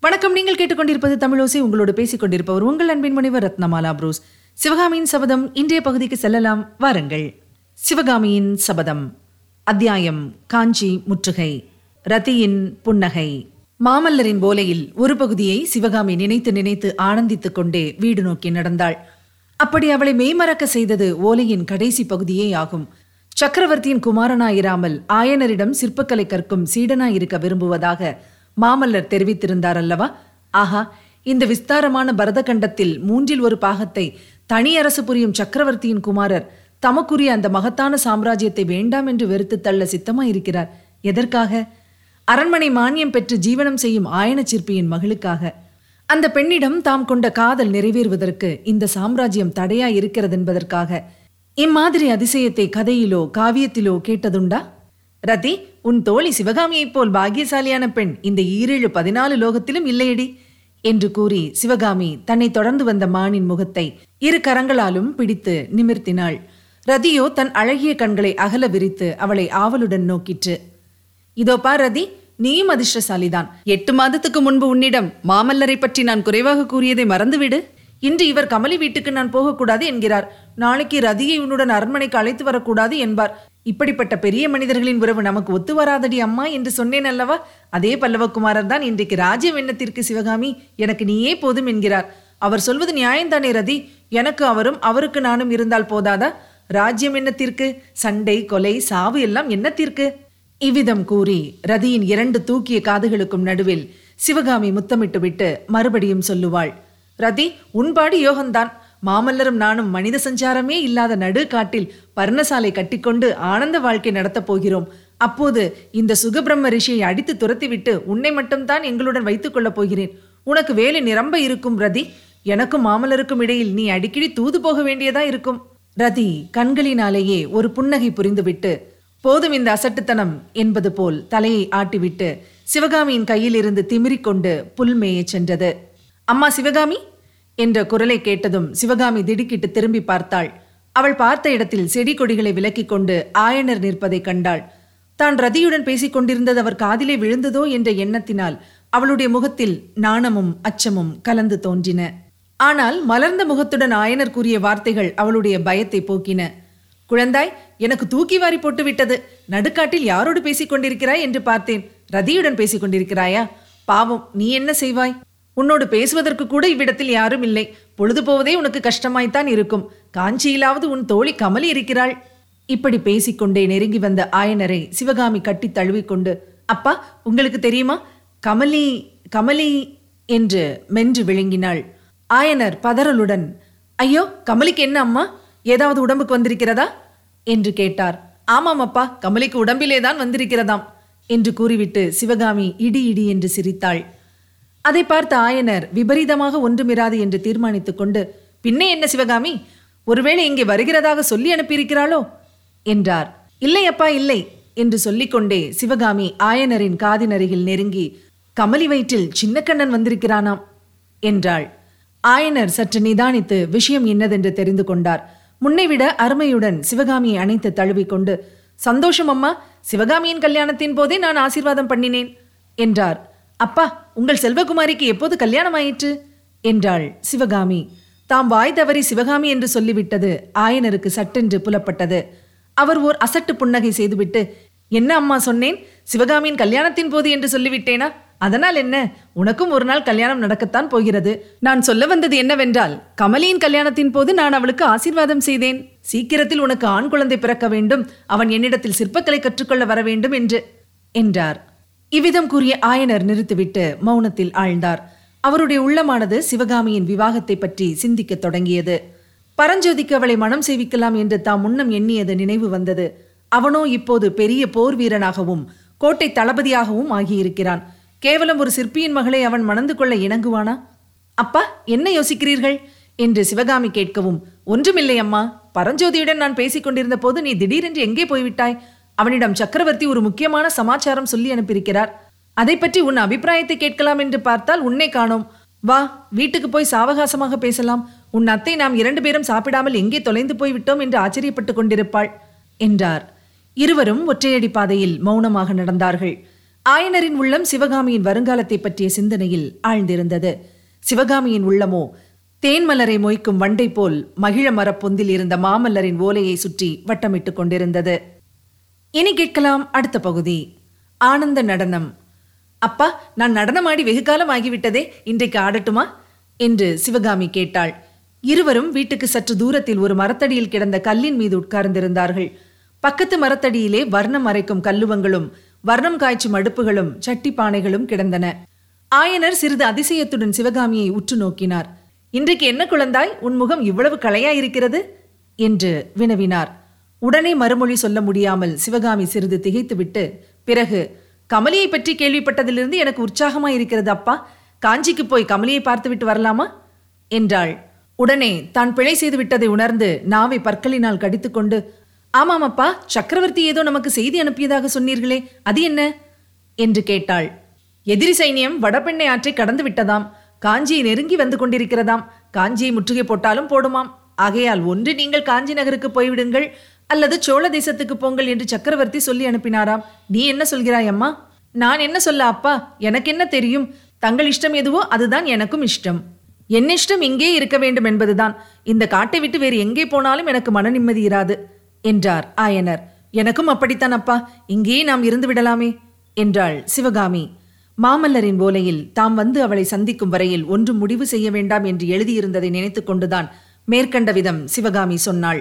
வணக்கம். நீங்கள் கேட்டுக்கொண்டிருப்பது தமிழோசை உங்களோடு பேசிக் கொண்டிருப்பவர் உங்கள் அன்பின் முனைவர் ரத்னமாலா புரூஸ். சிவகாமியின் சபதம் இன்றைய பகுதிக்கு செல்லலாம். வாருங்கள். சிவகாமியின் சபதம். அத்தியாயம். காஞ்சி முற்றுகை. ரத்தியின் புன்னகை. மாமல்லரின் போலையில் ஒரு பகுதியை சிவகாமி நினைத்து நினைத்து ஆனந்தித்துக் கொண்டே வீடு நோக்கி நடந்தாள். அப்படி அவளை மெய்மறக்க செய்தது ஓலையின் கடைசி பகுதியே ஆகும். சக்கரவர்த்தியின் குமாரனாயிராமல் ஆயனரிடம் சிற்பக்கலை கற்கும் சீடனாயிருக்க விரும்புவதாக மாமல்லர் தெரிவித்திருந்தார் அல்லவா? ஆஹா இந்த விஸ்தாரமான பரதகண்டத்தில் மூன்றில் ஒரு பாகத்தை தனி அரசு புரியும் சக்கரவர்த்தியின் குமாரர் தமக்குரிய அந்த மகத்தான சாம்ராஜ்யத்தை வேண்டாம் என்று வெறுத்து தள்ள சித்தமாயிருக்கிறார். எதற்காக? அரண்மனை மானியம் பெற்று ஜீவனம் செய்யும் ஆயன சிற்பியின் மகளுக்காக. அந்த பெண்ணிடம் தாம் கொண்ட காதல் நிறைவேறுவதற்கு இந்த சாம்ராஜ்யம் தடையா இருக்கிறது என்பதற்காக இம்மாதிரி அதிசயத்தை கதையிலோ காவியத்திலோ கேட்டதுண்டா? ரதி உன் தோழி சிவகாமியைப் போல் பாக்கியசாலியான பெண் இந்த ஈரேழு பதினாலு லோகத்திலும் இல்லையடி என்று கூறி சிவகாமி தன்னை தொடர்ந்து வந்த மானின் முகத்தை இரு கரங்களாலும் பிடித்து நிமிர்த்தினாள். ரதியோ தன் அழகிய கண்களை அகல விரித்து அவளை ஆவலுடன் நோக்கிற்று. இதோ பார் ரதி நீயும் அதிர்ஷ்டசாலிதான். எட்டு மாதத்துக்கு முன்பு உன்னிடம் மாமல்லரை பற்றி நான் குறைவாக கூறியதை மறந்துவிடு. இன்று இவர் கமலி வீட்டுக்கு நான் போகக்கூடாது என்கிறார். நாளைக்கு ரதியை உன்னுடன் அரண்மனைக்கு அழைத்து வரக்கூடாது என்பார். இப்படிப்பட்ட பெரிய மனிதர்களின் உறவு நமக்கு ஒத்து வராதடி அம்மா என்று சொன்னேன் அல்லவா? அதே பல்லவகுமாரர் தான் இன்றைக்கு ராஜ்யம் எண்ணத்திற்கு சிவகாமி எனக்கு நீயே போதும் என்கிறார். அவர் சொல்வது நியாயம்தானே ரதி? எனக்கு அவரும் அவருக்கு நானும் இருந்தால் போதாதா? ராஜ்யம் என்னத்திற்கு சண்டை கொலை சாவு எல்லாம் என்னத்திற்கு? இவ்விதம் கூறி ரதியின் இரண்டு தூக்கிய காதுகளுக்கும் நடுவில் சிவகாமி முத்தமிட்டு விட்டு மறுபடியும் சொல்லுவாள். ரதி உன்பாடு யோகம்தான். மாமல்லரும் நானும் மனித சஞ்சாரமே இல்லாத நடு காட்டில் பர்ணசாலை கட்டிக்கொண்டு ஆனந்த வாழ்க்கை நடத்தப் போகிறோம். அப்போது இந்த சுகபிரம்ம ரிஷியை அடித்து துரத்திவிட்டு உன்னை மட்டும்தான் எங்களுடன் வைத்துக் கொள்ளப் போகிறேன். உனக்கு வேலை நிரம்ப இருக்கும் ரதி. எனக்கும் மாமல்லருக்கும் இடையில் நீ அடிக்கடி தூது போக வேண்டியதா இருக்கும். ரதி கண்களினாலேயே ஒரு புன்னகை புரிந்துவிட்டு போதும் இந்த அசட்டுத்தனம் என்பது போல் தலையை ஆட்டிவிட்டு சிவகாமியின் கையிலிருந்து திமிரிக்கொண்டு புல்மேயே சென்றது. அம்மா சிவகாமி என்ற குரலை கேட்டதும் சிவகாமி திடுக்கிட்டு திரும்பி பார்த்தாள். அவள் பார்த்த இடத்தில் செடி கொடிகளை விலக்கிக் கொண்டு ஆயனர் நிற்பதைக் கண்டாள். தான் ரதியுடன் பேசிக் கொண்டிருந்தது அவர் காதிலே விழுந்ததோ என்ற எண்ணத்தினால் அவளுடைய முகத்தில் நாணமும் அச்சமும் கலந்து தோன்றின. ஆனால் மலர்ந்த முகத்துடன் ஆயனர் கூறிய வார்த்தைகள் அவளுடைய பயத்தை போக்கின. குழந்தாய் எனக்கு தூக்கி வாரி போட்டு விட்டது. நடுக்காட்டில் யாரோடு பேசிக் கொண்டிருக்கிறாய் என்று பார்த்தேன். ரதியுடன் பேசிக் கொண்டிருக்கிறாயா? பாவம் நீ என்ன செய்வாய்? உன்னோடு பேசுவதற்கு கூட இவ்விடத்தில் யாரும் இல்லை. பொழுது போவதே உனக்கு கஷ்டமாய்த்தான் இருக்கும். காஞ்சியிலாவது உன் தோழி கமலி இருக்கிறாள். இப்படி பேசிக்கொண்டே நெருங்கி வந்த ஆயனரை சிவகாமி கட்டி தழுவிக்கொண்டு அப்பா உங்களுக்கு தெரியுமா? கமலி கமலி என்று மென்று விழுங்கினாள். ஆயனர் பதறலுடன் ஐயோ கமலிக்கு என்ன அம்மா? ஏதாவது உடம்புக்கு வந்திருக்கிறதா? என்று கேட்டார். ஆமாம் அப்பா கமலிக்கு உடம்பிலே தான் வந்திருக்கிறதாம் என்று கூறிவிட்டு சிவகாமி இடி இடி என்று சிரித்தாள். அதை பார்த்த ஆயனர் விபரீதமாக ஒன்றுமிராது என்று தீர்மானித்துக் கொண்டு பின்னே என்ன சிவகாமி? ஒருவேளை இங்கே வருகிறதாக சொல்லி அனுப்பியிருக்கிறாளோ? என்றார். இல்லை அப்பா இல்லை என்று சொல்லிக்கொண்டே சிவகாமி ஆயனரின் காதினருகில் நெருங்கி கமலி வயிற்றில் சின்னக்கண்ணன் வந்திருக்கிறானாம் என்றாள். ஆயனர் சற்று நிதானித்து விஷயம் என்னதென்று தெரிந்து கொண்டார். முன்னைவிட அருமையுடன் சிவகாமியை அணைத்து தழுவிக்கொண்டு சந்தோஷம் அம்மா சிவகாமியின் கல்யாணத்தின் போதே நான் ஆசீர்வாதம் பண்ணினேன் என்றார். அப்பா உங்கள் செல்வகுமாரிக்கு எப்போது கல்யாணம் ஆயிற்று என்றாள் சிவகாமி. தாம் வாய் தவறி சிவகாமி என்று சொல்லிவிட்டது ஆயனருக்கு சட்டென்று புலப்பட்டது. அவர் ஓர் அசட்டு புன்னகை செய்துவிட்டு என்ன அம்மா சொன்னேன்? சிவகாமியின் கல்யாணத்தின் போது என்று சொல்லிவிட்டேனா? அதனால் என்ன? உனக்கும் ஒரு நாள் கல்யாணம் நடக்கத்தான் போகிறது. நான் சொல்ல வந்தது என்னவென்றால் கமலியின் கல்யாணத்தின் போது நான் அவளுக்கு ஆசீர்வாதம் செய்தேன். சீக்கிரத்தில் உனக்கு ஆண் குழந்தை பிறக்க வேண்டும். அவன் என்னிடத்தில் சிற்பக்கலை கற்றுக்கொள்ள வர வேண்டும் என்று என்றார். இவ்விதம் கூறிய ஆயனர் நிறுத்திவிட்டு மௌனத்தில் ஆழ்ந்தார். அவருடைய உள்ளமானது சிவகாமியின் விவாகத்தை பற்றி சிந்திக்கத் தொடங்கியது. பரஞ்சோதிக்கு அவளை மனம் செய்விக்கலாம் என்று தாம் முன்னம் எண்ணியது நினைவு வந்தது. அவனோ இப்போது பெரிய போர் வீரனாகவும் கோட்டை தளபதியாகவும் ஆகியிருக்கிறான். கேவலம் ஒரு சிற்பியின் மகளை அவன் மணந்து கொள்ள இணங்குவானா? அப்பா என்ன யோசிக்கிறீர்கள்? என்று சிவகாமி கேட்கவும் ஒன்றுமில்லை அம்மா. பரஞ்சோதியுடன் நான் பேசிக் கொண்டிருந்த போது நீ திடீரென்று எங்கே போய்விட்டாய்? அவனிடம் சக்கரவர்த்தி ஒரு முக்கியமான சமாச்சாரம் சொல்லி அனுப்பியிருக்கிறார். அதை பற்றி உன் அபிப்பிராயத்தை கேட்கலாம் என்று பார்த்தால் உன்னை காணோம். வா வீட்டுக்கு போய் சாவகாசமாக பேசலாம். உன் அத்தை நாம் இரண்டு பேரும் சாப்பிடாமல் எங்கே தொலைந்து போய்விட்டோம் என்று ஆச்சரியப்பட்டு கொண்டிருப்பாள் என்றார். இருவரும் ஒற்றையடி பாதையில் மௌனமாக நடந்தார்கள். ஆயனரின் உள்ளம் சிவகாமியின் வருங்காலத்தை பற்றிய சிந்தனையில் ஆழ்ந்திருந்தது. சிவகாமியின் உள்ளமோ தேன்மலரை மொய்க்கும் வண்டை போல் மகிழ மரப்பொந்தில் இருந்த மாமல்லரின் ஓலையை சுற்றி வட்டமிட்டுக் கொண்டிருந்தது. இனி கேட்கலாம் அடுத்த பகுதி. ஆனந்த நடனம். அப்பா நான் நடனமாடி வெகு காலம் ஆகிவிட்டதே இன்றைக்கு ஆடட்டுமா? என்று சிவகாமி கேட்டாள். இருவரும் வீட்டுக்கு சற்று தூரத்தில் ஒரு மரத்தடியில் கிடந்த கல்லின் மீது உட்கார்ந்திருந்தார்கள். பக்கத்து மரத்தடியிலே வர்ணம் அரைக்கும் கல்லுவங்களும் வர்ணம் காய்ச்சும் அடுப்புகளும் சட்டி பானைகளும் கிடந்தன. ஆயனர் சிறிது அதிசயத்துடன் சிவகாமியை உற்று நோக்கினார். இன்றைக்கு என்ன குழந்தாய்? உன் முகம் இவ்வளவு களையா இருக்கிறது என்று வினவினார். உடனே மறுமொழி சொல்ல முடியாமல் சிவகாமி சிறிது திகைத்துவிட்டு பிறகு கமலியை பற்றி கேள்விப்பட்டதிலிருந்து எனக்கு உற்சாகமாக இருக்கிறது அப்பா. காஞ்சிக்கு போய் கமலியை பார்த்துவிட்டு வரலாமா? என்றாள். உடனே தான் பிழை செய்து விட்டதை உணர்ந்து நாவை பற்களினால் கடித்துக்கொண்டு ஆமாம் அப்பா சக்கரவர்த்தி ஏதோ நமக்கு செய்தி அனுப்பியதாக சொன்னீர்களே அது என்ன? என்று கேட்டாள். எதிரி சைனியம் வடபெண்ணை ஆற்றை கடந்து விட்டதாம். காஞ்சியை நெருங்கி வந்து கொண்டிருக்கிறதாம். காஞ்சியை முற்றுகை போட்டாலும் போடுமாம். ஆகையால் ஒன்று நீங்கள் காஞ்சி நகருக்கு போய்விடுங்கள். அல்லது சோழ தேசத்துக்கு போங்கள் என்று சக்கரவர்த்தி சொல்லி அனுப்பினாராம் நீ என்ன சொல்கிறாய் அம்மா? நான் என்ன சொல்ல அப்பா? எனக்கு என்ன தெரியும்? தங்கள் இஷ்டம் எதுவோ அதுதான் எனக்கும் இஷ்டம். என் இஷ்டம் இங்கே இருக்க வேண்டும் என்பதுதான். இந்த காட்டை விட்டு வேறு எங்கே போனாலும் எனக்கு மன நிம்மதி இராது என்றார் ஆயனர். எனக்கும் அப்படித்தான் அப்பா. இங்கேயே நாம் இருந்து விடலாமே என்றாள் சிவகாமி. மாமல்லரின் ஓலையில் தாம் வந்து அவளை சந்திக்கும் வரையில் ஒன்றும் முடிவு செய்ய வேண்டாம் என்று எழுதியிருந்ததை நினைத்துக் கொண்டுதான் மேற்கண்ட விதம் சிவகாமி சொன்னாள்.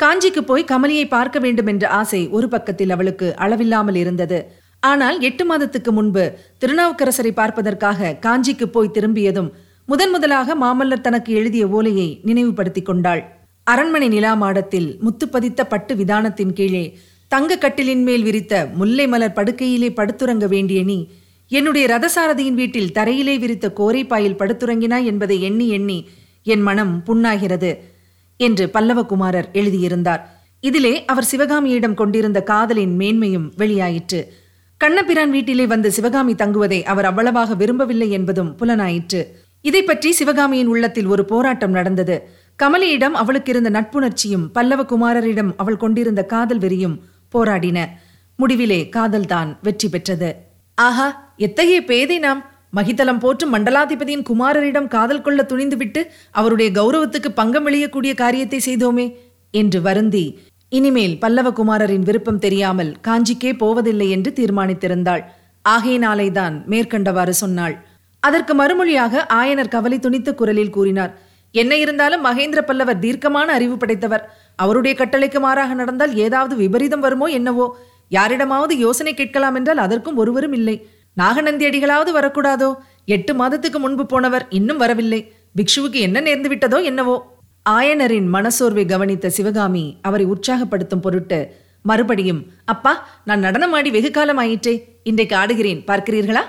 காஞ்சிக்கு போய் கமலியை பார்க்க வேண்டும் என்ற ஆசை ஒரு பக்கத்தில் அவளுக்கு அளவில்லாமல் இருந்தது. ஆனால் எட்டு மாதத்துக்கு முன்பு திருநாவுக்கரசரை பார்ப்பதற்காக காஞ்சிக்கு போய் திரும்பியதும் முதன் முதலாக மாமல்லர் தனக்கு எழுதிய ஓலையை நினைவுபடுத்திக் கொண்டாள். அரண்மனை நிலா மாடத்தில் முத்துப்பதித்த பட்டு விதானத்தின் கீழே தங்க கட்டிலின் மேல் விரித்த முல்லை மலர் படுக்கையிலே படுத்துறங்க வேண்டிய நீ என்னுடைய ரதசாரதியின் வீட்டில் தரையிலே விரித்த கோரைப்பாயில் படுத்துறங்கினாய் என்பதை எண்ணி எண்ணி என் மனம் புண்ணாகிறது. என்று பல்லவகுமாரர் எழுதியிருந்தார். இதிலே அவர் சிவகாமியிடம் கொண்டிருந்த காதலின் மேன்மையும் வெளியாயிற்று. கண்ணபிரான் வீட்டிலே வந்து சிவகாமி தங்குவதை அவர் அவ்வளவாக விரும்பவில்லை என்பதும் புலனாயிற்று. இதை பற்றி சிவகாமியின் உள்ளத்தில் ஒரு போராட்டம் நடந்தது. கமலியிடம் அவளுக்கு இருந்த நட்புணர்ச்சியும் பல்லவகுமாரரிடம் அவள் கொண்டிருந்த காதல் வெறியும் போராடின. முடிவிலே காதல்தான் வெற்றி பெற்றது. ஆஹா எத்தகைய பேதை நாம்? மகிதலம் போற்றும் மண்டலாதிபதியின் குமாரரிடம் காதல் கொள்ள துணிந்துவிட்டு அவருடைய கௌரவத்துக்கு பங்கம் விளையக்கூடிய காரியத்தை செய்தோமே என்று வருந்தி இனிமேல் பல்லவ குமாரரின் விருப்பம் தெரியாமல் காஞ்சிக்கே போவதில்லை என்று தீர்மானித்திருந்தாள். ஆகையினாலேதான் மேற்கண்டவாறு சொன்னாள். அதற்கு மறுமொழியாக ஆயனர் கவலை துணித்த குரலில் கூறினார் என்ன இருந்தாலும் மகேந்திர பல்லவர் தீர்க்கமான அறிவு படைத்தவர். அவருடைய கட்டளைக்கு மாறாக நடந்தால் ஏதாவது விபரீதம் வருமோ என்னவோ? யாரிடமாவது யோசனை கேட்கலாம் என்றால் அதற்கும் ஒருவரும் இல்லை. நாகநந்தி அடிகளாவது வரக்கூடாதோ? எட்டு மாதத்துக்கு முன்பு போனவர் இன்னும் வரவில்லை. பிக்ஷுவுக்கு என்ன நேர்ந்து விட்டதோ என்னவோ? ஆயனரின் மனசோர்வை கவனித்த சிவகாமி அவரை உற்சாகப்படுத்தும் பொருட்டு மறுபடியும் அப்பா நான் நடனமாடி வெகு காலம் ஆயிற்றே. இன்றைக்கு ஆடுகிறேன். பார்க்கிறீர்களா?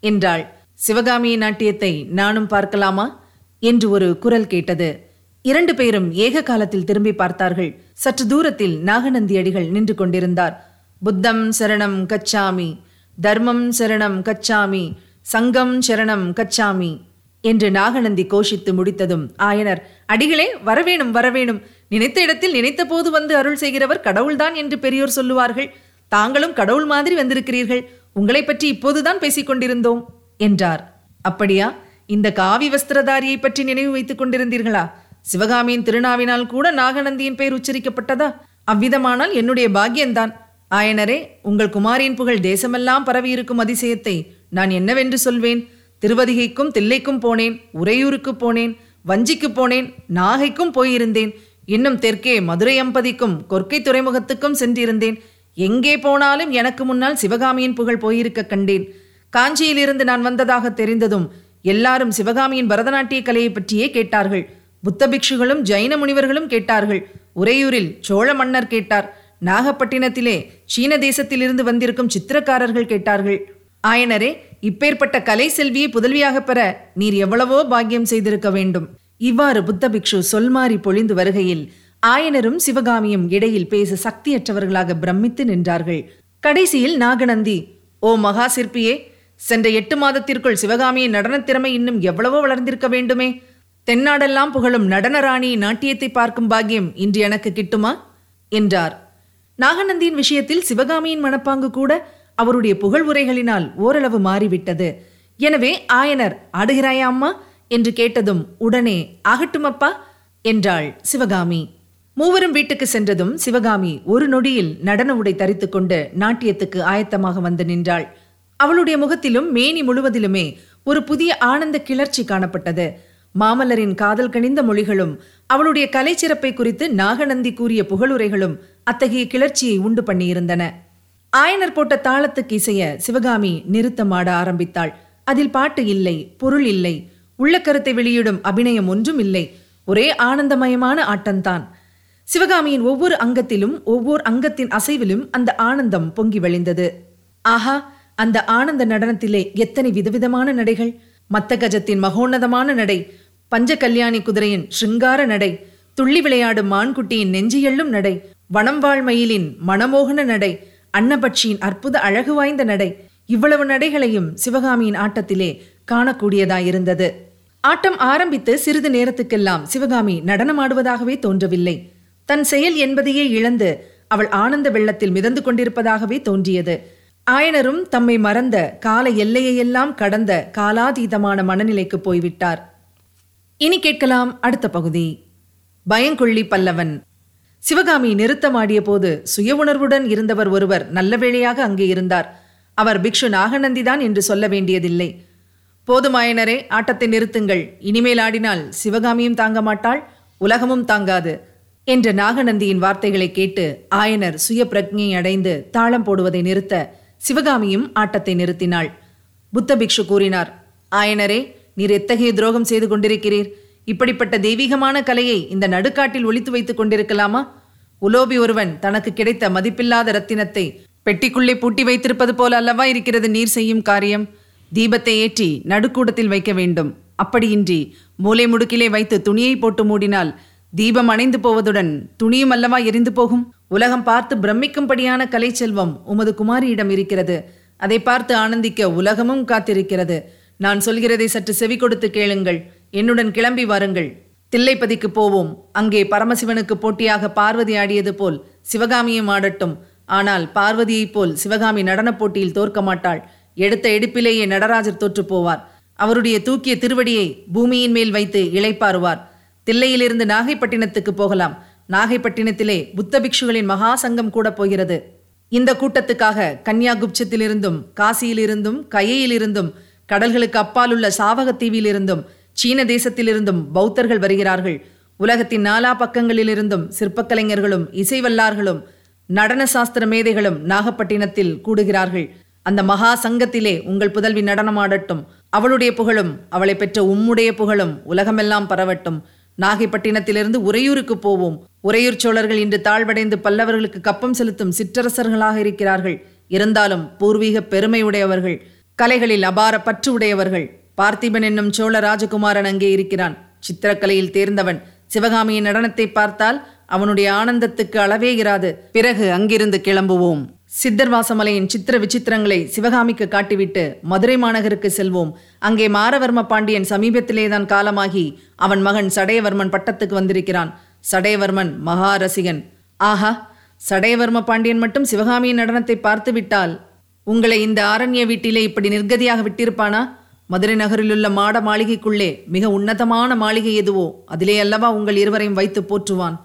என்றாள். சிவகாமியின் நாட்டியத்தை நானும் பார்க்கலாமா? என்று ஒரு குரல் கேட்டது. இரண்டு பேரும் ஏக காலத்தில் திரும்பி பார்த்தார்கள். சற்று தூரத்தில் நாகநந்தி அடிகள் நின்று கொண்டிருந்தார். புத்தம் சரணம் கச்சாமி. தர்மம் சரணம் கச்சாமி சங்கம் சரணம் கச்சாமி என்று நாகநந்தி கோஷித்து முடித்ததும் ஆயனர் அடிகளே வரவேணும் வரவேணும். நினைத்த இடத்தில் நினைத்த போது வந்து அருள் செய்கிறவர் கடவுள்தான் என்று பெரியோர் சொல்லுவார்கள். தாங்களும் கடவுள் மாதிரி வந்திருக்கிறீர்கள். உங்களை பற்றி இப்போதுதான் பேசிக் கொண்டிருந்தோம் என்றார். அப்படியா? இந்த காவி வஸ்திரதாரியை பற்றி நினைவு வைத்துக் கொண்டிருந்தீர்களா? சிவகாமியின் திருநாவினால் கூட நாகநந்தியின் பெயர் உச்சரிக்கப்பட்டதா? அவ்விதமானால் என்னுடைய பாக்கியந்தான் ஆயனரே உங்கள் குமாரியின் புகழ் தேசமெல்லாம் பரவியிருக்கும் அதிசயத்தை நான் என்னவென்று சொல்வேன்? திருவதிகைக்கும் தில்லைக்கும் போனேன் உறையூருக்கு போனேன் வஞ்சிக்கு போனேன் நாகைக்கும் போயிருந்தேன். இன்னும் தெற்கே மதுரை அம்பதிக்கும் கொர்க்கை துறைமுகத்துக்கும் சென்றிருந்தேன். எங்கே போனாலும் எனக்கு முன்னால் சிவகாமியின் புகழ் போயிருக்க கண்டேன். காஞ்சியிலிருந்து நான் வந்ததாக தெரிந்ததும் எல்லாரும் சிவகாமியின் பரதநாட்டிய கலையை பற்றியே கேட்டார்கள். புத்த பிக்ஷுகளும் ஜைன முனிவர்களும் கேட்டார்கள். உறையூரில் சோழ மன்னர் கேட்டார். நாகப்பட்டினத்திலே சீன தேசத்திலிருந்து வந்திருக்கும் சித்திரக்காரர்கள் கேட்டார்கள் ஆயனரே இப்பேற்பட்ட கலை செல்வியை புதல்வியாக பெற நீர் எவ்வளவோ பாக்கியம் செய்திருக்க வேண்டும். இவ்வாறு புத்த பிக்ஷு சொல்மாறி பொழிந்து வருகையில் ஆயனரும் சிவகாமியும் இடையில் பேச சக்தியற்றவர்களாக பிரமித்து நின்றார்கள். கடைசியில் நாகநந்தி ஓ மகா சிற்பியே சென்ற எட்டு மாதத்திற்குள் சிவகாமியின் நடனத் திறமை இன்னும் எவ்வளவோ வளர்ந்திருக்க வேண்டுமே? தென்னாடெல்லாம் புகழும் நடன ராணி நாட்டியத்தை பார்க்கும் பாக்கியம் இன்று எனக்கு கிட்டுமா? என்றார். நாகநந்தியின் விஷயத்தில் சிவகாமியின் மனப்பாங்கு கூட அவருடைய புகழ் உரைகளினால் ஓரளவு மாறிவிட்டது. எனவே ஆயனர் ஆடுகிறாயா அம்மா? என்று கேட்டதும் உடனே ஆகட்டுமப்பா என்றாள் சிவகாமி. மூவரும் வீட்டுக்கு சென்றதும் சிவகாமி ஒரு நொடியில் நடன உடை தரித்துக் கொண்டு நாட்டியத்துக்கு ஆயத்தமாக வந்து நின்றாள். அவளுடைய முகத்திலும் மேனி முழுவதிலுமே ஒரு புதிய ஆனந்த கிளர்ச்சி காணப்பட்டது. மாமல்லரின் காதல் கணிந்த மொழிகளும் அவளுடைய கலைச்சிறப்பை குறித்து நாகநந்தி கூறிய புகழுரைகளும் அத்தகைய கிளர்ச்சியை உண்டு பண்ணியிருந்தன. ஆயனர் போட்ட தாளத்துக்கு இசைய சிவகாமி நிறுத்தமாட ஆரம்பித்தாள். அதில் பாட்டு இல்லை பொருள் இல்லை உள்ள கருத்தை வெளியிடும் அபிநயம் ஒன்றும் இல்லை. ஒரே ஆனந்தமயமான ஆட்டம்தான். சிவகாமியின் ஒவ்வொரு அங்கத்திலும் ஒவ்வொரு அங்கத்தின் அசைவிலும் அந்த ஆனந்தம் பொங்கி வழிந்தது. ஆஹா அந்த ஆனந்த நடனத்திலே எத்தனை விதவிதமான நடைகள்! மத்த கஜத்தின் மகோன்னதமான நடை பஞ்ச கல்யாணி குதிரையின் ஷிங்கார நடை துள்ளி விளையாடும் மான்குட்டியின் நெஞ்சியெள்ளும் நடை வனம் வாழ் மயிலின் மணமோகன நடை அன்னபட்சியின் அற்புத அழகு வாய்ந்த நடை இவ்வளவு நடைகளையும் சிவகாமியின் ஆட்டத்திலே காணக்கூடியதாயிருந்தது. ஆட்டம் ஆரம்பித்து சிறிது நேரத்துக்கெல்லாம் சிவகாமி நடனமாடுவதாகவே தோன்றவில்லை. தன் செயல் என்பதையே இழந்து அவள் ஆனந்த வெள்ளத்தில் மிதந்து கொண்டிருப்பதாகவே தோன்றியது. ஆயனரும் தம்மை மறந்த கால எல்லையையெல்லாம் கடந்த காலாதீதமான மனநிலைக்கு போய்விட்டார். இனி கேட்கலாம் அடுத்த பகுதி. பயங்கொள்ளி பல்லவன். சிவகாமி நிறுத்தமாடிய போது சுய உணர்வுடன் இருந்தவர் ஒருவர் நல்ல வேளையாக அங்கே இருந்தார். அவர் பிக்ஷு நாகநந்திதான் என்று சொல்ல வேண்டியதில்லை. போதுமாயனரே ஆட்டத்தை நிறுத்துங்கள். இனிமேல் ஆடினால் சிவகாமியும் தாங்க மாட்டாள் உலகமும் தாங்காது என்ற நாகநந்தியின் வார்த்தைகளை கேட்டு ஆயனர் சுய பிரஜையை அடைந்து தாளம் போடுவதை நிறுத்த சிவகாமியும் ஆட்டத்தை நிறுத்தினாள். புத்த பிக்ஷு கூறினார் ஆயனரே நீர் எத்தகைய துரோகம் செய்து கொண்டிருக்கிறீர்? இப்படிப்பட்ட தெய்வீகமான கலையை இந்த நடுக்காட்டில் ஒழித்து வைத்துக் கொண்டிருக்கலாமா? உலோபி ஒருவன் தனக்கு கிடைத்த மதிப்பில்லாத ரத்தினத்தை பெட்டிக்குள்ளே பூட்டி வைத்திருப்பது போல அல்லவா இருக்கிறது நீர் செய்யும் காரியம்? தீபத்தை ஏற்றி நடுக்கூடத்தில் வைக்க வேண்டும். அப்படியின்றி மூலை முடுக்கிலே வைத்து துணியை போட்டு மூடினால் தீபம் அணைந்து போவதுடன் துணியும் அல்லவா எரிந்து போகும்? உலகம் பார்த்து பிரமிக்கும்படியான கலை செல்வம் உமது குமாரியிடம் இருக்கிறது. அதை பார்த்து ஆனந்திக்க உலகமும் காத்திருக்கிறது. நான் சொல்கிறதை சற்று செவி கொடுத்து கேளுங்கள். என்னுடன் கிளம்பி வாருங்கள். தில்லைப்பதிக்கு போவோம். அங்கே பரமசிவனுக்கு போட்டியாக பார்வதி ஆடியது போல் சிவகாமியும் ஆடட்டும். ஆனால் பார்வதியைப் போல் சிவகாமி நடனப் போட்டியில் தோற்க மாட்டாள். எடுத்த எடுப்பிலேயே நடராஜர் தோற்று போவார். அவருடைய தூக்கிய திருவடியை பூமியின் மேல் வைத்து இளைப்பாருவார் தில்லையிலிருந்து நாகைப்பட்டினத்துக்கு போகலாம். நாகைப்பட்டினத்திலே புத்த பிக்ஷுகளின் மகா சங்கம் கூட போகிறது. இந்த கூட்டத்துக்காக கன்னியாகுப்சத்திலிருந்தும் காசியிலிருந்தும் கையிலிருந்தும் கடல்களுக்கு அப்பால் உள்ள சாவகத்தீவிலிருந்தும் சீன தேசத்திலிருந்தும் பௌத்தர்கள் வருகிறார்கள். உலகத்தின் நாலா பக்கங்களிலிருந்தும் சிற்பக்கலைஞர்களும் இசைவல்லார்களும் நடன சாஸ்திர மேதைகளும் நாகப்பட்டினத்தில் கூடுகிறார்கள். அந்த மகா சங்கத்திலே உங்கள் புதல்வி நடனமாடட்டும். அவளுடைய புகழும் அவளை பெற்ற உம்முடைய புகழும் உலகமெல்லாம் பரவட்டும். நாகைப்பட்டினத்திலிருந்து உறையூருக்கு போவோம். உறையூர் சோழர்கள் இன்று தாழ்வடைந்து பல்லவர்களுக்கு கப்பம் செலுத்தும் சிற்றரசர்களாக இருக்கிறார்கள். இருந்தாலும் பூர்வீக பெருமை உடையவர்கள் கலைகளில் அபார பற்று உடையவர்கள் பார்த்திபன் என்னும் சோழ ராஜகுமாரன் அங்கே இருக்கிறான். சித்திரக்கலையில் தேர்ந்தவன். சிவகாமியின் நடனத்தை பார்த்தால் அவனுடைய ஆனந்தத்துக்கு அளவே இராது. பிறகு அங்கிருந்து கிளம்புவோம். சித்தர்வாசமலையின் சித்திர விசித்திரங்களை சிவகாமிக்கு காட்டிவிட்டு மதுரை மாநகருக்கு செல்வோம். அங்கே மாரவர்ம பாண்டியன் சமீபத்திலேதான் காலமாகி அவன் மகன் சடையவர்மன் பட்டத்துக்கு வந்திருக்கிறான். சடையவர்மன் மகா ரசிகன் ஆஹா! சடையவர்ம பாண்டியன் மட்டும் சிவகாமியின் நடனத்தை பார்த்து விட்டால் உங்களை இந்த ஆரண்ய வீட்டிலே இப்படி நிர்கதியாக விட்டிருப்பானா? மதுரை நகரிலுள்ள மாட மாளிகைக்குள்ளே மிக உன்னதமான மாளிகை எதுவோ அதிலே அல்லவா உங்கள் இருவரையும் வைத்து போற்றுவான்.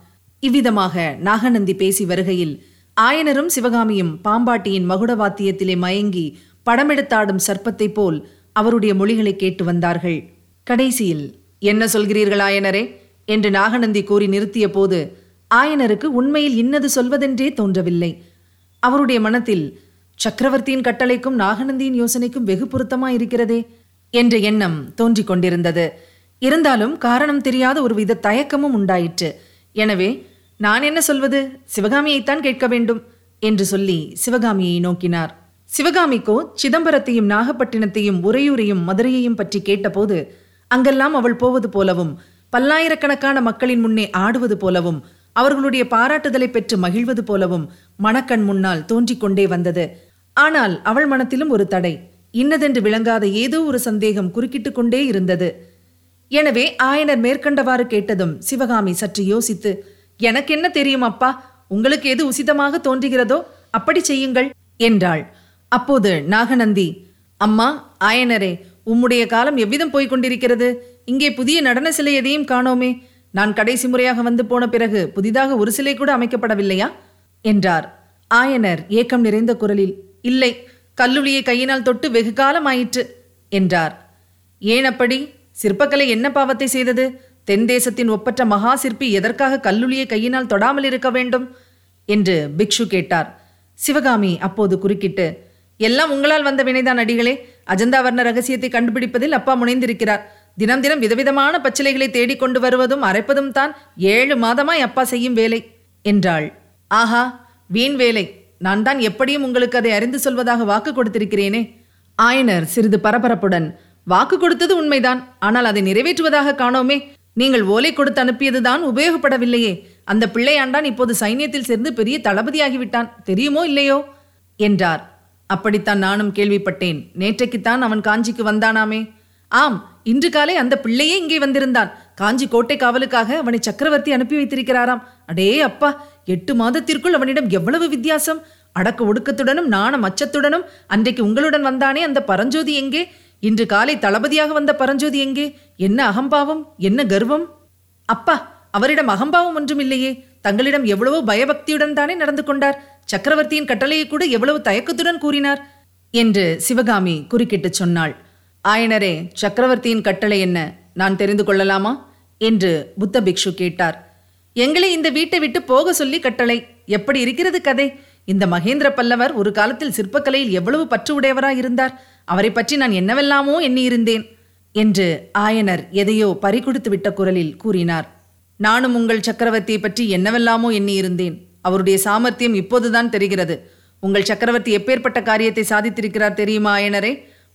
இவ்விதமாக நாகநந்தி பேசி வருகையில் ஆயனரும் சிவகாமியும் பாம்பாட்டியின் மகுட வாத்தியத்திலே மயங்கி படமெடுத்தாடும் சர்ப்பத்தைப் போல் அவருடைய மொழிகளை கேட்டு வந்தார்கள். கடைசியில் என்ன சொல்கிறீர்கள் ஆயனரே? என்று நாகநந்தி கூறி நிறுத்திய போது ஆயனருக்கு உண்மையில் இன்னது சொல்வதென்றே தோன்றவில்லை. அவருடைய மனத்தில் சக்கரவர்த்தியின் கட்டளைக்கும் நாகநந்தியின் யோசனைக்கும் வெகு பொருத்தமாயிருக்கிறதே என்ற எண்ணம் தோன்றிக் கொண்டிருந்தது. இருந்தாலும் காரணம் தெரியாத ஒரு வித தயக்கமும் உண்டாயிற்று. எனவே நான் என்ன சொல்வது? சிவகாமியைத்தான் கேட்க வேண்டும் என்று சொல்லி சிவகாமியை நோக்கினார். சிவகாமிக்கோ சிதம்பரத்தையும் நாகப்பட்டினத்தையும் உறையூரையும் மதுரையையும் பற்றி கேட்டபோது அங்கெல்லாம் அவள் போவது போலவும் பல்லாயிரக்கணக்கான மக்களின் முன்னே ஆடுவது போலவும் அவர்களுடைய பாராட்டுதலை பெற்று மகிழ்வது போலவும் மணக்கண் முன்னால் தோன்றிக் கொண்டே வந்தது. ஆனால் அவள் மனத்திலும் ஒரு தடை. இன்னதென்று விளங்காத ஏதோ ஒரு சந்தேகம் குறுக்கிட்டு கொண்டே இருந்தது. எனவே ஆயனர் மேற்கண்டவாறு கேட்டதும் சிவகாமி சற்று யோசித்து எனக்கு என்ன தெரியும் அப்பா? உங்களுக்கு எது உசிதமாக தோன்றுகிறதோ அப்படி செய்யுங்கள் என்றாள். அப்போது நாகநந்தி அம்மா ஆயனரே உம்முடைய காலம் எவ்விதம் போய்க் கொண்டிருக்கிறது? இங்கே புதிய நடன சிலை எதையும் காணோமே. நான் கடைசி முறையாக வந்து போன பிறகு புதிதாக ஒரு சிலை கூட அமைக்கப்படவில்லையா? என்றார். ஆயனர் ஏக்கம் நிறைந்த குரலில் இல்லை கல்லுளியை கையினால் தொட்டு வெகு காலம் ஆயிற்று என்றார். ஏன் அப்படி? சிற்பக்கலை என்ன பாவத்தை செய்தது? தென் தேசத்தின் ஒப்பற்ற மகா சிற்பி எதற்காக கல்லுளியை கையினால் தொடாமல் இருக்க வேண்டும்? என்று பிக்ஷு கேட்டார். சிவகாமி அப்போது குறுக்கிட்டு எல்லாம் உங்களால் வந்த வினைதான் அடிகளே அஜந்தாவர்ண ரகசியத்தை கண்டுபிடிப்பதில் அப்பா முனைந்திருக்கிறார். தினம் தினம் விதவிதமான பச்சிலைகளை தேடிக் கொண்டு வருவதும் அரைப்பதும் தான் ஏழு மாதமாய் அப்பா செய்யும் வேலை என்றாள். ஆஹா வீண் வேலை. நான் தான் எப்படியும் உங்களுக்கு அதை அறிந்து சொல்வதாக வாக்கு கொடுத்திருக்கிறேனே. ஆயனர் சிறிது பரபரப்புடன் வாக்கு கொடுத்தது உண்மைதான். ஆனால் அதை நிறைவேற்றுவதாக காணோமே. நீங்கள் ஓலை கொடுத்து அனுப்பியதுதான் உபயோகப்படவில்லையே. அந்த பிள்ளையாண்டான் இப்போது சைன்யத்தில் சேர்ந்து பெரிய தளபதியாகிவிட்டான். தெரியுமோ இல்லையோ? என்றார். அப்படித்தான் நானும் கேள்விப்பட்டேன். நேற்றைக்குத்தான் அவன் காஞ்சிக்கு வந்தானாமே. ஆம் இன்று காலை அந்த பிள்ளையே இங்கே வந்திருந்தான். காஞ்சி கோட்டை காவலுக்காக அவனை சக்கரவர்த்தி அனுப்பி வைத்திருக்கிறாராம். அடே அப்பா எட்டு மாதத்திற்குள் அவனிடம் எவ்வளவு வித்தியாசம்? அடக்க ஒடுக்கத்துடனும் நாணம் அச்சத்துடனும் அன்றைக்கு உங்களுடன் வந்தானே அந்த பரஞ்சோதி எங்கே? இன்று காலை தளபதியாக வந்த பரஞ்சோதி எங்கே? என்ன அகம்பாவம்? என்ன கர்வம்? அப்பா அவரிடம் அகம்பாவம் ஒன்றும் இல்லையே தங்களிடம் எவ்வளவோ பயபக்தியுடன் தானே நடந்து கொண்டார். சக்கரவர்த்தியின் கட்டளையை கூட எவ்வளவு தயக்கத்துடன் கூறினார் என்று சிவகாமி குறுக்கிட்டுச் சொன்னாள். ஆயனரே சக்கரவர்த்தியின் கட்டளை என்ன? நான் தெரிந்து கொள்ளலாமா? என்று புத்த பிக்ஷு கேட்டார். எங்களை இந்த வீட்டை விட்டு போக சொல்லி கட்டளை. எப்படி இருக்கிறது கதை? இந்த மகேந்திர பல்லவர் ஒரு காலத்தில் சிற்பக்கலையில் எவ்வளவு பற்று உடையவராய் இருந்தார் அவரை பற்றி நான் என்னவெல்லாமோ எண்ணியிருந்தேன் என்று ஆயனர் எதையோ பறிகொடுத்து விட்ட குரலில் கூறினார். நானும் உங்கள் சக்கரவர்த்தியை பற்றி என்னவெல்லாமோ எண்ணியிருந்தேன். அவருடைய சாமர்த்தியம் இப்போதுதான் தெரிகிறது. உங்கள் சக்கரவர்த்தி எப்பேற்பட்ட காரியத்தை சாதித்திருக்கிறார் தெரியுமா ஆயனரே?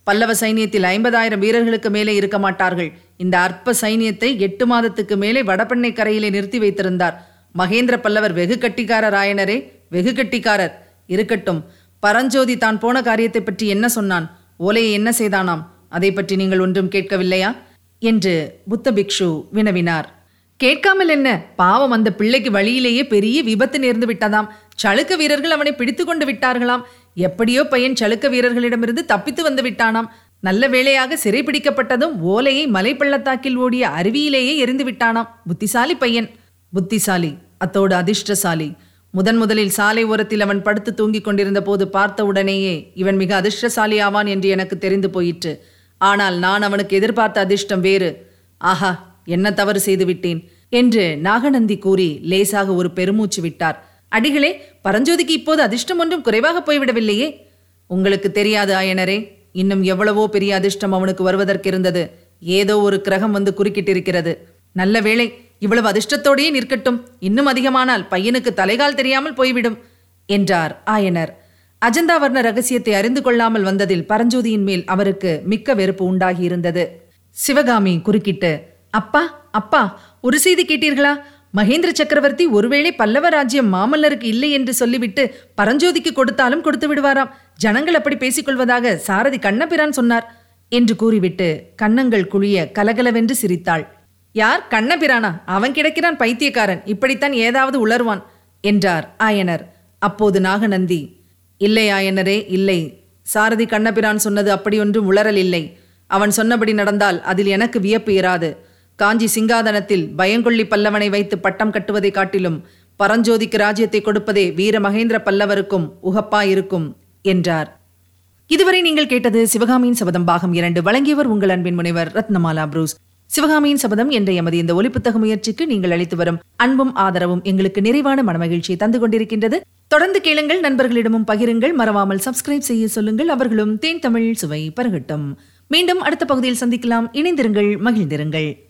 பல்லவ சைனியத்தில் ஐம்பதாயிரம் வீரர்களுக்கு மேலே இருக்க மாட்டார்கள். இந்த அற்ப சைனியத்தை எட்டு மாதத்துக்கு மேலே வடபெண்ணை கரையிலே நிறுத்தி வைத்திருந்தார். மகேந்திர பல்லவர் வெகு கட்டிக்காரர் ஆயனரே வெகு கட்டிக்காரர். இருக்கட்டும் பரஞ்சோதி தான் போன காரியத்தை பற்றி என்ன சொன்னான்? ஓலையை என்ன செய்தானாம்? அதை பற்றி நீங்கள் ஒன்றும் கேட்கவில்லையா? என்று புத்த பிக்ஷு வினவினார். கேட்காமல் என்ன? பாவம் அந்த பிள்ளைக்கு வழியிலேயே பெரிய விபத்து நேர்ந்து விட்டதாம். சளுக்க வீரர்கள் அவனை பிடித்து கொண்டு விட்டார்களாம். எப்படியோ பையன் சளுக்க வீரர்களிடமிருந்து தப்பித்து வந்து விட்டானாம். நல்ல வேளையாக சிறைபிடிக்கப்பட்டதும் ஓலையை மலைப்பள்ளத்தாக்கில் ஓடிய அருவியிலேயே எரிந்து விட்டானாம். புத்திசாலி பையன். புத்திசாலி அத்தோடு அதிர்ஷ்டசாலி. முதன் முதலில் சாலை ஓரத்தில் அவன் படுத்து தூங்கிக் கொண்டிருந்த போது பார்த்த உடனேயே இவன் மிக அதிர்ஷ்டசாலி ஆவான் என்று எனக்கு தெரிந்து போயிற்று. ஆனால் நான் அவனுக்கு எதிர்பார்த்த அதிர்ஷ்டம் வேறு. ஆஹா என்ன தவறு செய்து விட்டேன்? என்று நாகநந்தி கூறி லேசாக ஒரு பெருமூச்சு விட்டார். அடிகளே பரஞ்சோதிக்கு இப்போது அதிர்ஷ்டம் ஒன்றும் குறைவாக போய்விடவில்லையே? உங்களுக்கு தெரியாது ஆயனரே. இன்னும் எவ்வளவோ பெரிய அதிர்ஷ்டம் அவனுக்கு வருவதற்கிருந்தது. ஏதோ ஒரு கிரகம் வந்து குறுக்கிட்டிருக்கிறது. நல்ல வேளை இவ்வளவு அதிர்ஷ்டத்தோடையே நிற்கட்டும். இன்னும் அதிகமானால் பையனுக்கு தலைகால் தெரியாமல் போய்விடும் என்றார் ஆயனர். அஜந்தாவர்ண ரகசியத்தை அறிந்து கொள்ளாமல் வந்ததில் பரஞ்சோதியின் மேல் அவருக்கு மிக்க வெறுப்பு உண்டாகியிருந்தது. சிவகாமி குறுக்கிட்டு அப்பா அப்பா ஒரு செய்தி கேட்டீர்களா? மகேந்திர சக்கரவர்த்தி ஒருவேளை பல்லவ ராஜ்யம் மாமல்லருக்கு இல்லை என்று சொல்லிவிட்டு பரஞ்சோதிக்கு கொடுத்தாலும் கொடுத்து விடுவாராம். ஜனங்கள் அப்படி பேசிக்கொள்வதாக சாரதி கண்ணபிரான் சொன்னார் என்று கூறிவிட்டு கன்னங்கள் குழிய கலகலவென்று சிரித்தாள். யார்? கண்ணபிரானா அவன் கிடைக்கிறான் பைத்தியக்காரன். இப்படித்தான் ஏதாவது உளர்வான் என்றார் ஆயனர். அப்போது நாகநந்தி இல்லை ஆயனரே இல்லை. சாரதி கண்ணபிரான் சொன்னது அப்படியொன்றும் உளறல் இல்லை அவன் சொன்னபடி நடந்தால் அதில் எனக்கு வியப்பு இராது. காஞ்சி சிங்காதனத்தில் பயங்கொள்ளி பல்லவனை வைத்து பட்டம் கட்டுவதை காட்டிலும் பரஞ்சோதிக்கு ராஜ்யத்தை கொடுப்பதே வீர மகேந்திர பல்லவருக்கும் உகப்பாயிருக்கும் என்றார். இதுவரை நீங்கள் கேட்டது சிவகாமியின் சபதம் பாகம் இரண்டு. வழங்கியவர் உங்கள் அன்பின் முனைவர் ரத்னமாலா புரூஸ். சிவகாமியின் சபதம் என்ற எமது இந்த ஒலிப்புத்தக முயற்சிக்கு நீங்கள் அளித்து வரும் அன்பும் ஆதரவும் எங்களுக்கு நிறைவான மனமகிழ்ச்சியை தந்து கொண்டிருக்கின்றது. தொடர்ந்து கேளுங்கள் நண்பர்களிடமும் பகிருங்கள். மறவாமல் சப்ஸ்கிரைப் செய்ய சொல்லுங்கள். அவர்களும் தேன் தமிழ் சுவை பருகட்டும். மீண்டும் அடுத்த பகுதியில் சந்திக்கலாம். இணைந்திருங்கள் மகிழ்ந்திருங்கள்.